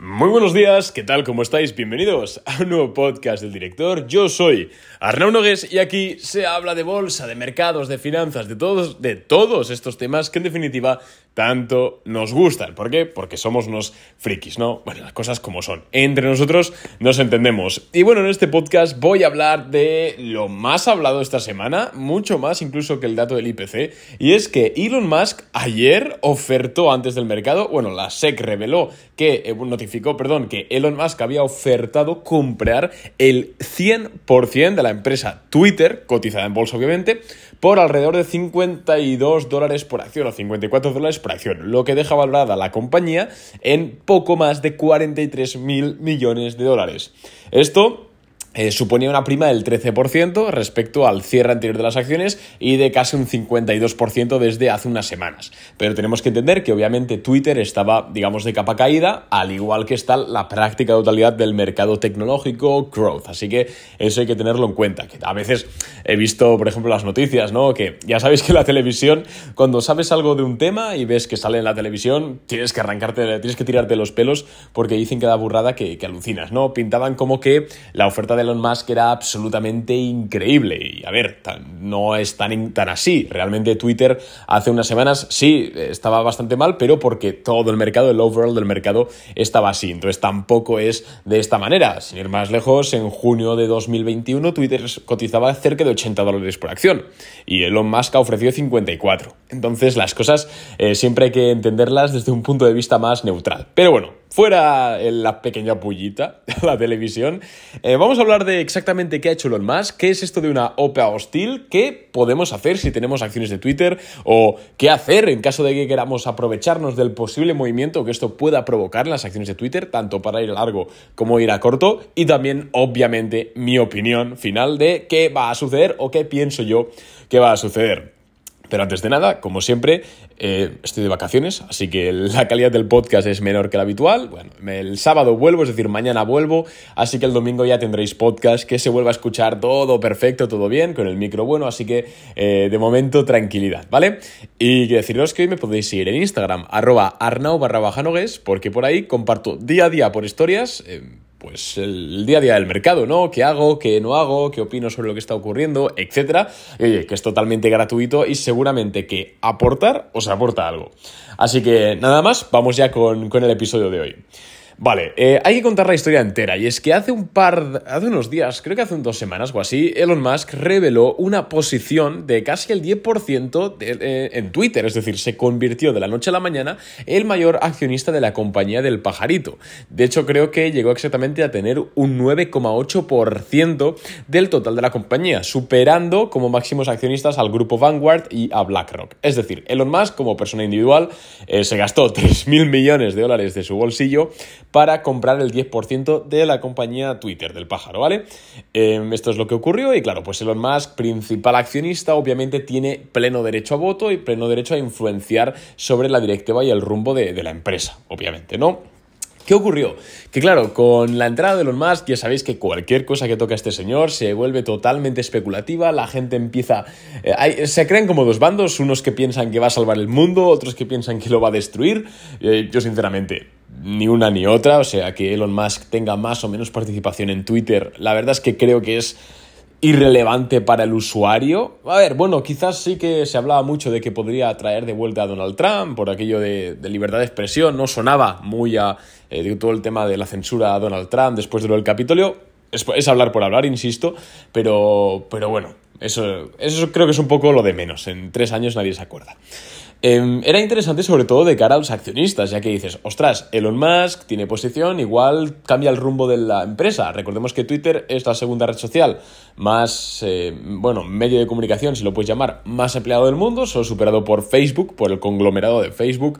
Muy buenos días, ¿qué tal? ¿Cómo estáis? Bienvenidos a un nuevo podcast del director. Yo soy Arnau Nogues y aquí se habla de bolsa, de mercados, de finanzas, de todos, de todos estos temas que en definitiva tanto nos gustan. ¿Por qué? Porque somos unos frikis, ¿no? Bueno, las cosas como son. Entre nosotros nos entendemos. Y bueno, en este podcast voy a hablar de lo más hablado esta semana, mucho más incluso que el dato del IPC, y es que Elon Musk ayer ofertó antes del mercado, bueno, la SEC reveló que eh, perdón, que Elon Musk había ofertado comprar el 100% de la empresa Twitter, cotizada en bolsa obviamente, por alrededor de 52 dólares por acción o 54 dólares por acción, lo que deja valorada la compañía en poco más de 43 mil millones de dólares. Esto eh, suponía una prima del 13% respecto al cierre anterior de las acciones y de casi un 52% desde hace unas semanas. Pero tenemos que entender que obviamente Twitter estaba, digamos, de capa caída, al igual que está la práctica totalidad del mercado tecnológico growth. Así que eso hay que tenerlo en cuenta. Que a veces he visto, por ejemplo, las noticias, ¿no? Que ya sabéis que la televisión, cuando sabes algo de un tema y ves que sale en la televisión, tienes que arrancarte, tienes que tirarte los pelos porque dicen que da burrada que, que alucinas, ¿no? Pintaban como que la oferta de Elon Musk era absolutamente increíble. Y a ver, no es tan, tan así. Realmente Twitter hace unas semanas sí estaba bastante mal, pero porque todo el mercado, el overall del mercado estaba así. Entonces tampoco es de esta manera. Sin ir más lejos, en junio de 2021 Twitter cotizaba cerca de 80 dólares por acción y Elon Musk ha ofrecido 54. Entonces las cosas eh, siempre hay que entenderlas desde un punto de vista más neutral. Pero bueno, fuera la pequeña pullita, la televisión, eh, vamos a hablar de exactamente qué ha hecho Elon Musk, qué es esto de una OPA hostil, qué podemos hacer si tenemos acciones de Twitter o qué hacer en caso de que queramos aprovecharnos del posible movimiento que esto pueda provocar en las acciones de Twitter, tanto para ir a largo como ir a corto, y también, obviamente, mi opinión final de qué va a suceder o qué pienso yo que va a suceder. Pero antes de nada, como siempre, eh, estoy de vacaciones, así que la calidad del podcast es menor que la habitual. Bueno, el sábado vuelvo, es decir, mañana vuelvo, así que el domingo ya tendréis podcast, que se vuelva a escuchar todo perfecto, todo bien, con el micro bueno, así que eh, de momento tranquilidad, ¿vale? Y deciros que hoy me podéis seguir en Instagram, arroba arnau barra porque por ahí comparto día a día por historias. Eh, pues el día a día del mercado, ¿no? ¿Qué hago? ¿Qué no hago? ¿Qué opino sobre lo que está ocurriendo? Etcétera. Y oye, que es totalmente gratuito y seguramente que aportar os aporta algo. Así que nada más, vamos ya con, con el episodio de hoy. Vale, eh, hay que contar la historia entera y es que hace un par, hace unos días, creo que hace dos semanas o así, Elon Musk reveló una posición de casi el 10% eh, en Twitter, es decir, se convirtió de la noche a la mañana el mayor accionista de la compañía del pajarito. De hecho, creo que llegó exactamente a tener un 9,8% del total de la compañía, superando como máximos accionistas al grupo Vanguard y a BlackRock. Es decir, Elon Musk como persona individual eh, se gastó 3.000 millones de dólares de su bolsillo para comprar el 10% de la compañía Twitter del pájaro, ¿vale? Em, esto es lo que ocurrió y claro, pues Elon Musk, principal accionista, obviamente tiene pleno derecho a voto y pleno derecho a influenciar sobre la directiva y el rumbo de, la empresa, obviamente, ¿no? ¿Qué ocurrió? Que claro, con la entrada de Elon Musk ya sabéis que cualquier cosa que toca a este señor se vuelve totalmente especulativa, la gente empieza... Eh, se crean como dos bandos, unos que piensan que va a salvar el mundo, otros que piensan que lo va a destruir. Eh, yo sinceramente, ni una ni otra, o sea, que Elon Musk tenga más o menos participación en Twitter, la verdad es que creo que es irrelevante para el usuario. A ver, bueno, quizás sí que se hablaba mucho de que podría traer de vuelta a Donald Trump por aquello de, libertad de expresión, no sonaba muy a eh, todo el tema de la censura a Donald Trump después de lo del Capitolio. Es, hablar por hablar, insisto, pero, pero bueno, eso, eso creo que es un poco lo de menos. En tres años nadie se acuerda. Em, era interesante sobre todo de cara a los accionistas, ya que dices, ostras, Elon Musk tiene posición, igual cambia el rumbo de la empresa. Recordemos que Twitter es la segunda red social más, eh, bueno, medio de comunicación, si lo puedes llamar, más empleado del mundo, solo superado por Facebook, por el conglomerado de Facebook.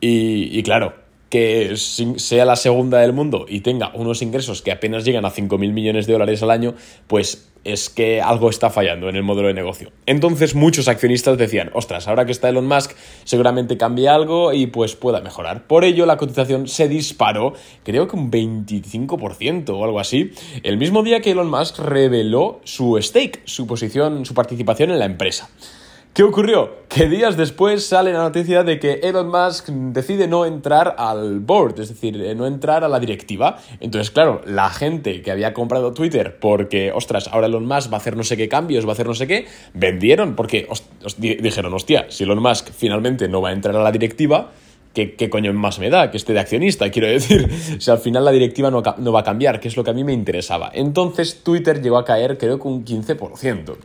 y claro, que sea la segunda del mundo y tenga unos ingresos que apenas llegan a 5.000 millones de dólares al año, pues es que algo está fallando en el modelo de negocio. Entonces muchos accionistas decían, ostras, ahora que está Elon Musk seguramente cambia algo y pues pueda mejorar. Por ello la cotización se disparó, creo que un 25% o algo así, el mismo día que Elon Musk reveló su stake, su posición, su participación en la empresa. ¿Qué ocurrió? Que días después sale la noticia de que Elon Musk decide no entrar al board, es decir, eh, no entrar a la directiva. Entonces, claro, la gente que había comprado Twitter porque, ostras, ahora Elon Musk va a hacer no sé qué cambios, va a hacer no sé qué, vendieron porque dijeron, hostia, si Elon Musk finalmente no va a entrar a la directiva, ¿Qué, ¿qué, coño más me da que esté de accionista? Quiero decir, si al final la directiva no, no, va a cambiar, que es lo que a mí me interesaba. Entonces Twitter llegó a caer creo que un 15%.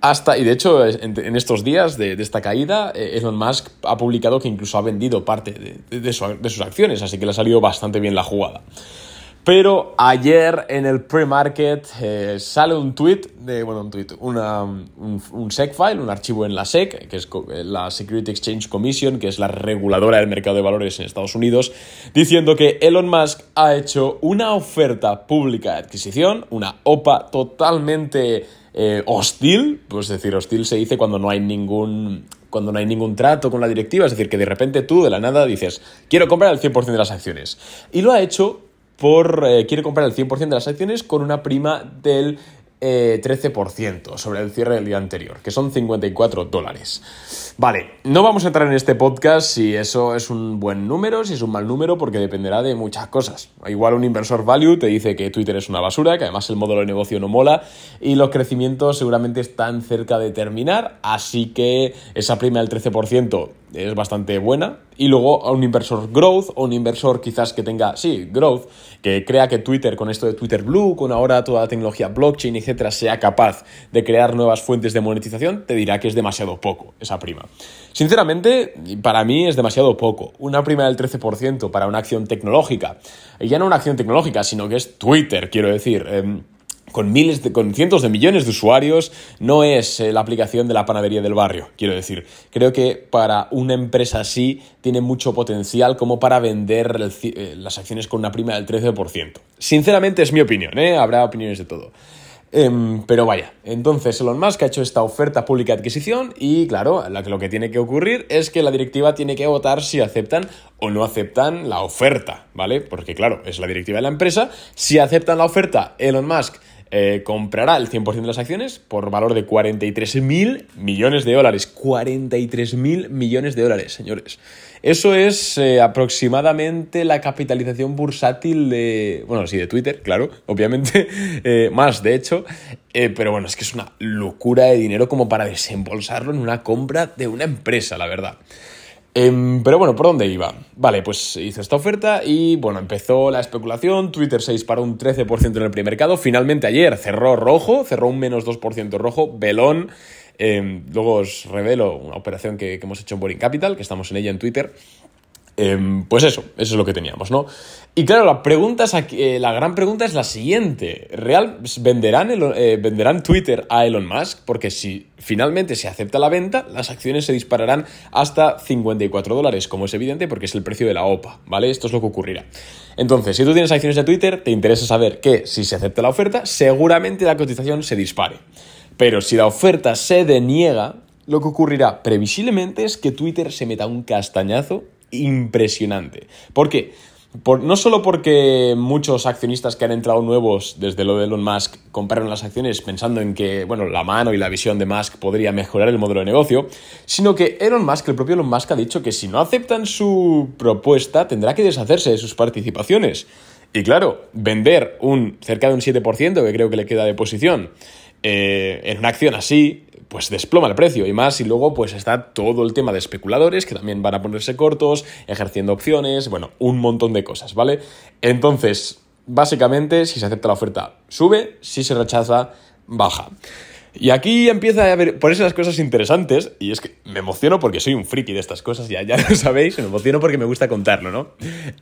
Hasta, y de hecho, en, estos días de, esta caída, eh, Elon Musk ha publicado que incluso ha vendido parte de, sus acciones, así que le ha salido bastante bien la jugada. Pero ayer en el pre-market eh, sale un tweet, de, bueno, un tweet, una, un, un, SEC file, un archivo en la SEC, que es la Security Exchange Commission, que es la reguladora del mercado de valores en Estados Unidos, diciendo que Elon Musk ha hecho una oferta pública de adquisición, una OPA totalmente eh, hostil, pues decir, hostil se dice cuando no hay ningún cuando no hay ningún trato con la directiva, es decir, que de repente tú de la nada dices, quiero comprar el 100% de las acciones. Y lo ha hecho por, eh, quiere comprar el 100% de las acciones con una prima del 13% eh, sobre el cierre del día anterior, que son 54 dólares. Vale, no vamos a entrar en este podcast si eso es un buen número, si es un mal número, porque dependerá de muchas cosas. Igual un inversor value te dice que Twitter es una basura, que además el modelo de negocio no mola y los crecimientos seguramente están cerca de terminar, así que esa prima del 13% es bastante buena. Y luego a un inversor growth o un inversor quizás que tenga, sí, growth, que crea que Twitter con esto de Twitter Blue, con ahora toda la tecnología blockchain, etcétera, sea capaz de crear nuevas fuentes de monetización, te dirá que es demasiado poco esa prima. Sinceramente, para mí es demasiado poco. Una prima del 13% para una acción tecnológica, y ya no una acción tecnológica, sino que es Twitter, quiero decir. Em, con miles de, con cientos de millones de usuarios, no es eh, la aplicación de la panadería del barrio, quiero decir. Creo que para una empresa así tiene mucho potencial como para vender eh, las acciones con una prima del 13%. Sinceramente es mi opinión, ¿eh? habrá opiniones de todo. Em, pero vaya, entonces Elon Musk ha hecho esta oferta pública de adquisición y claro, lo que tiene que ocurrir es que la directiva tiene que votar si aceptan o no aceptan la oferta, ¿vale? Porque claro, es la directiva de la empresa. Si aceptan la oferta, Elon Musk eh, comprará el 100% de las acciones por valor de 43 mil millones de dólares. 43 mil millones de dólares, señores. Eso es eh, aproximadamente la capitalización bursátil de, bueno, sí, de Twitter, claro, obviamente, eh, más de hecho, pero bueno, es que es una locura de dinero como para desembolsarlo en una compra de una empresa, la verdad. Em, pero bueno, ¿por dónde iba? Vale, pues hizo esta oferta y bueno, empezó la especulación, Twitter se disparó un 13% en el premercado, finalmente ayer cerró rojo, cerró un menos 2% rojo, velón, em, luego os revelo una operación que, que hemos hecho en Boring Capital, que estamos en ella en Twitter, Em, pues eso, eso es lo que teníamos, ¿no? Y claro, la, pregunta es eh, la gran pregunta es la siguiente. ¿Real, eh, ¿Venderán Twitter a Elon Musk? Porque si finalmente se acepta la venta, las acciones se dispararán hasta 54 dólares, como es evidente, porque es el precio de la OPA, ¿vale? Esto es lo que ocurrirá. Entonces, si tú tienes acciones de Twitter, te interesa saber que si se acepta la oferta, seguramente la cotización se dispare. Pero si la oferta se deniega, lo que ocurrirá previsiblemente es que Twitter se meta un castañazo impresionante. ¿Por qué? no solo porque muchos accionistas que han entrado nuevos desde lo de Elon Musk compraron las acciones pensando en que, bueno, la mano y la visión de Musk podría mejorar el modelo de negocio, sino que Elon Musk, el propio Elon Musk ha dicho que si no aceptan su propuesta tendrá que deshacerse de sus participaciones. Y claro, vender un cerca de un 7% que creo que le queda de posición eh, en una acción así pues desploma el precio y más y luego pues está todo el tema de especuladores que también van a ponerse cortos, ejerciendo opciones, bueno, un montón de cosas, ¿vale? Entonces, básicamente, si se acepta la oferta, sube, si se rechaza, baja. Y aquí empieza a haber, por eso las cosas interesantes, y es que me emociono porque soy un friki de estas cosas, ya, ya lo sabéis, me emociono porque me gusta contarlo, ¿no?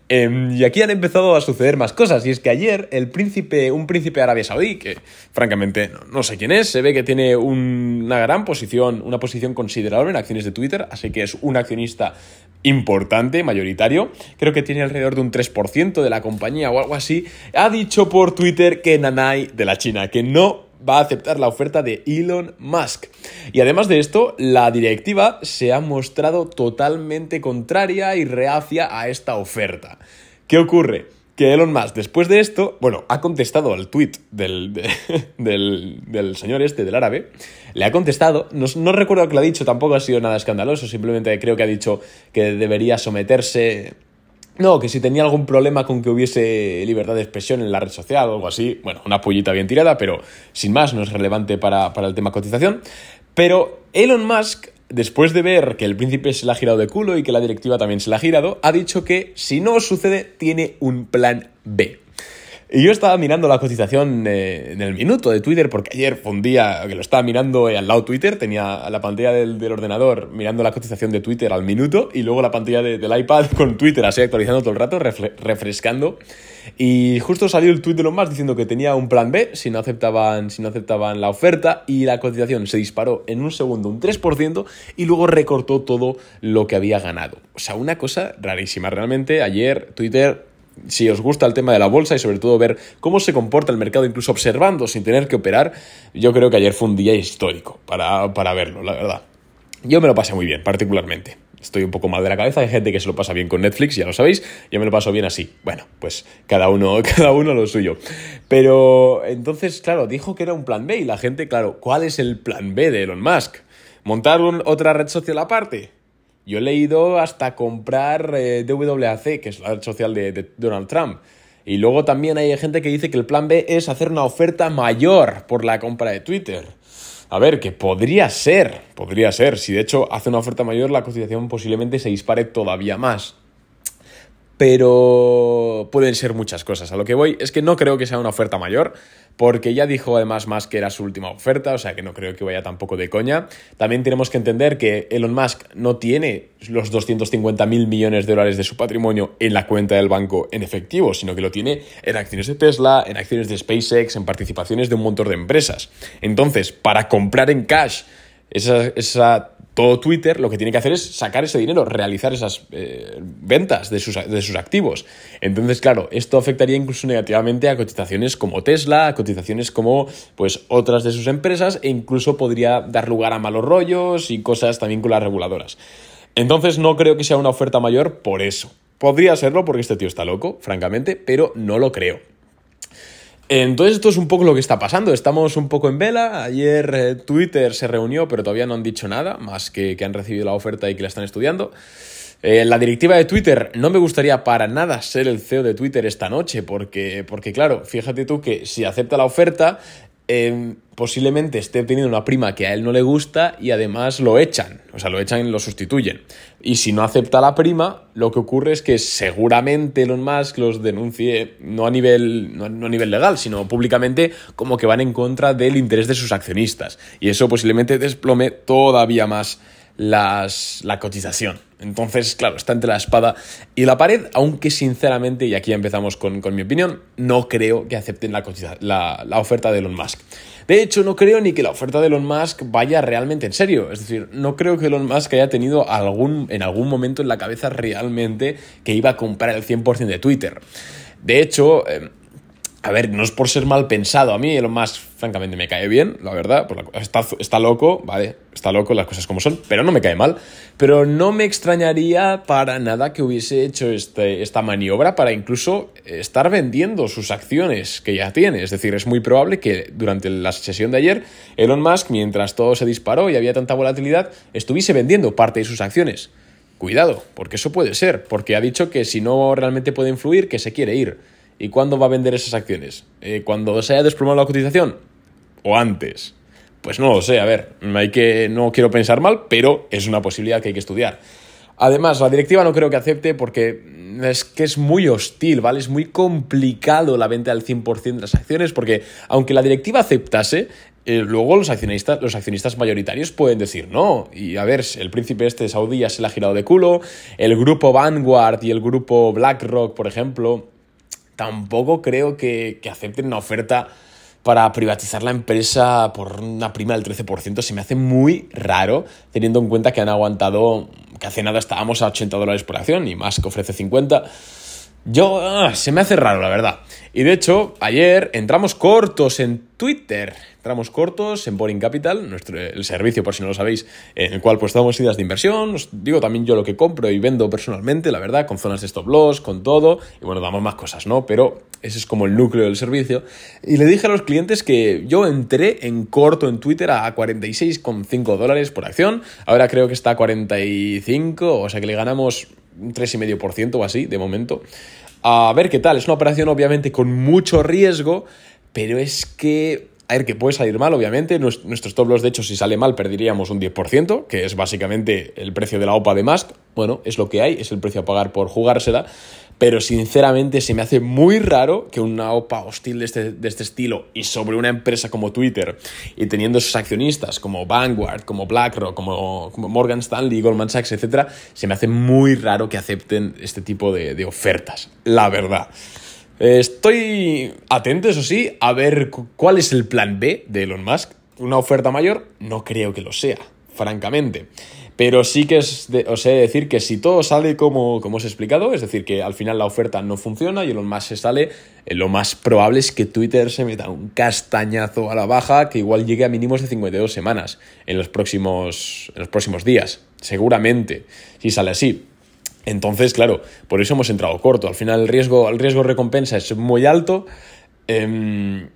Em, y aquí han empezado a suceder más cosas, y es que ayer el príncipe, un príncipe árabe saudí, que francamente no, sé quién es, se ve que tiene una gran posición, una posición considerable en acciones de Twitter, así que es un accionista importante, mayoritario, creo que tiene alrededor de un 3% de la compañía o algo así, ha dicho por Twitter que Nanai de la China, que no va a aceptar la oferta de Elon Musk. Y además de esto, la directiva se ha mostrado totalmente contraria y reacia a esta oferta. ¿Qué ocurre? que Elon Musk, después de esto, bueno, ha contestado al tweet del, del, señor este, del árabe, le ha contestado, no, no, recuerdo que lo ha dicho, tampoco ha sido nada escandaloso, simplemente creo que ha dicho que debería someterse... No, que si tenía algún problema con que hubiese libertad de expresión en la red social o algo así, bueno, una pullita bien tirada, pero sin más, no es relevante para, para el tema cotización. Pero Elon Musk después de ver que el príncipe se le ha girado de culo y que la directiva también se la ha girado, ha dicho que si no sucede, tiene un plan B. Y yo estaba mirando la cotización eh, en el minuto de Twitter, porque ayer fue un día que lo estaba mirando al lado Twitter, tenía la pantalla del, ordenador mirando la cotización de Twitter al minuto y luego la pantalla del iPad con Twitter así actualizando todo el rato, refrescando. Y justo salió el tweet de los más diciendo que tenía un plan B si no, aceptaban, si no aceptaban la oferta y la cotización se disparó en un segundo un 3% y luego recortó todo lo que había ganado. O sea, una cosa rarísima. Realmente ayer Twitter si os gusta el tema de la bolsa y sobre todo ver cómo se comporta el mercado, incluso observando sin tener que operar, yo creo que ayer fue un día histórico para, verlo, la verdad. Yo me lo pasé muy bien, particularmente. Estoy un poco mal de la cabeza, hay gente que se lo pasa bien con Netflix, ya lo sabéis, yo me lo paso bien así. Bueno, pues cada uno, cada uno lo suyo. Pero entonces, claro, dijo que era un plan B y la gente, claro, ¿cuál es el plan B de Elon Musk? ¿Montar otra red social aparte? Yo he leído hasta comprar eh, que es la red social de, Donald Trump. Y luego también hay gente que dice que el plan B es hacer una oferta mayor por la compra de Twitter. A ver, que podría ser, podría ser. Si de hecho hace una oferta mayor, la cotización posiblemente se dispare todavía más. Pero pueden ser muchas cosas. A lo que voy es que no creo que sea una oferta mayor porque ya dijo además Musk que era su última oferta, o sea que no creo que vaya tampoco de coña. También tenemos que entender que Elon Musk no tiene los 250 mil millones de dólares de su patrimonio en la cuenta del banco en efectivo, sino que lo tiene en acciones de Tesla, en acciones de SpaceX, en participaciones de un montón de empresas. Entonces, para comprar en cash esa, esa todo Twitter lo que tiene que hacer es sacar ese dinero, realizar esas eh, ventas de sus, de sus, activos. Entonces, claro, esto afectaría incluso negativamente a cotizaciones como Tesla, a cotizaciones como pues otras de sus empresas e incluso podría dar lugar a malos rollos y cosas también con las reguladoras. Entonces no creo que sea una oferta mayor por eso. Podría serlo porque este tío está loco, francamente, pero no lo creo. Entonces esto es un poco lo que está pasando, estamos un poco en vela, ayer eh, Twitter se reunió pero todavía no han dicho nada, más que que han recibido la oferta y que la están estudiando. Eh, la directiva de Twitter no me gustaría para nada ser el CEO de Twitter esta noche, porque, porque claro, fíjate tú que si acepta la oferta, Em, posiblemente esté obteniendo una prima que a él no le gusta y además lo echan, o sea, lo echan y lo sustituyen. Y si no acepta la prima, lo que ocurre es que seguramente Elon Musk los denuncie no a nivel, no, a nivel legal, sino públicamente como que van en contra del interés de sus accionistas. Y eso posiblemente desplome todavía más las, la cotización. Entonces, claro, está entre la espada y la pared, aunque sinceramente, y aquí empezamos con, mi opinión, no creo que acepten la, la, oferta de Elon Musk. De hecho, no creo ni que la oferta de Elon Musk vaya realmente en serio. Es decir, no creo que Elon Musk haya tenido algún, en algún momento en la cabeza realmente que iba a comprar el 100% de Twitter. De hecho, eh, a ver, no es por ser mal pensado. A mí lo más, francamente, me cae bien, la verdad. Está, está, loco, ¿vale? Está loco, las cosas como son, pero no me cae mal. Pero no me extrañaría para nada que hubiese hecho este, esta maniobra para incluso estar vendiendo sus acciones que ya tiene. Es decir, es muy probable que durante la sesión de ayer, Elon Musk, mientras todo se disparó y había tanta volatilidad, estuviese vendiendo parte de sus acciones. Cuidado, porque eso puede ser, porque ha dicho que si no realmente puede influir, que se quiere ir. ¿Y cuándo va a vender esas acciones? Eh, ¿Cuando se haya desplomado la cotización? ¿O antes? Pues no lo sé, a ver, hay que, no quiero pensar mal, pero es una posibilidad que hay que estudiar. Además, la directiva no creo que acepte porque es que es muy hostil, ¿vale? Es muy complicado la venta del 100% de las acciones porque aunque la directiva aceptase, eh, luego los accionistas, los accionistas mayoritarios pueden decir no. Y a ver, el príncipe este de Saudí ya se le ha girado de culo, el grupo Vanguard y el grupo BlackRock, por ejemplo, tampoco creo que, acepten una oferta para privatizar la empresa por una prima del 13%. Se me hace muy raro, teniendo en cuenta que han aguantado, que hace nada estábamos a 80 dólares por acción y más que ofrece 50. Yo, ah, se me hace raro, la verdad. Y de hecho, ayer entramos cortos en Twitter tramos cortos en Boring Capital, nuestro, el servicio, por si no lo sabéis, en el cual pues damos ideas de inversión, os digo también yo lo que compro y vendo personalmente, la verdad, con zonas de stop loss, con todo, y bueno, damos más cosas, ¿no? Pero ese es como el núcleo del servicio. Y le dije a los clientes que yo entré en corto en Twitter a 46,5 dólares por acción, ahora creo que está a 45, o sea que le ganamos un 3,5% o así, de momento. A ver qué tal, es una operación obviamente con mucho riesgo, pero es que a ver, que puede salir mal, obviamente. Nuestros loss, de hecho, si sale mal, perderíamos un 10%, que es básicamente el precio de la OPA de Musk. Bueno, es lo que hay, es el precio a pagar por jugársela. Pero sinceramente se me hace muy raro que una OPA hostil de este, de este estilo y sobre una empresa como Twitter y teniendo esos accionistas como Vanguard, como BlackRock, como, como Morgan Stanley, Goldman Sachs, etc., se me hace muy raro que acepten este tipo de, de ofertas, la verdad. Estoy atento, eso sí, a ver cuál es el plan B de Elon Musk. ¿Una oferta mayor? No creo que lo sea, francamente. Pero sí que os he de decir que si todo sale como, como os he explicado, es decir, que al final la oferta no funciona y Elon Musk se sale, eh, lo más probable es que Twitter se meta un castañazo a la baja que igual llegue a mínimos de 52 semanas en los próximos, en los próximos días. Seguramente, si sale así. Entonces, claro, por eso hemos entrado corto. Al final el riesgo, el riesgo recompensa es muy alto. Em,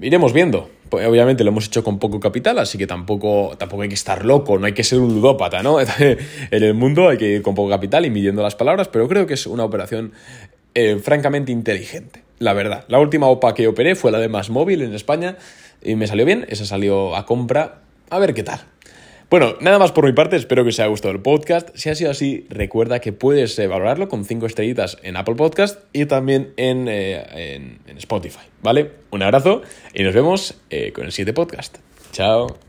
iremos viendo. Pues, obviamente lo hemos hecho con poco capital, así que tampoco, tampoco hay que estar loco, no hay que ser un ludópata, ¿no? en el mundo hay que ir con poco capital y midiendo las palabras, pero creo que es una operación eh, francamente inteligente, la verdad. La última OPA que operé fue la de Más Móvil en España y me salió bien, esa salió a compra, a ver qué tal. Bueno, nada más por mi parte, espero que os haya gustado el podcast. Si ha sido así, recuerda que puedes eh, valorarlo con 5 estrellitas en Apple Podcast y también en, eh, Spotify, ¿vale? Un abrazo y nos vemos eh, con el siguiente podcast. Chao.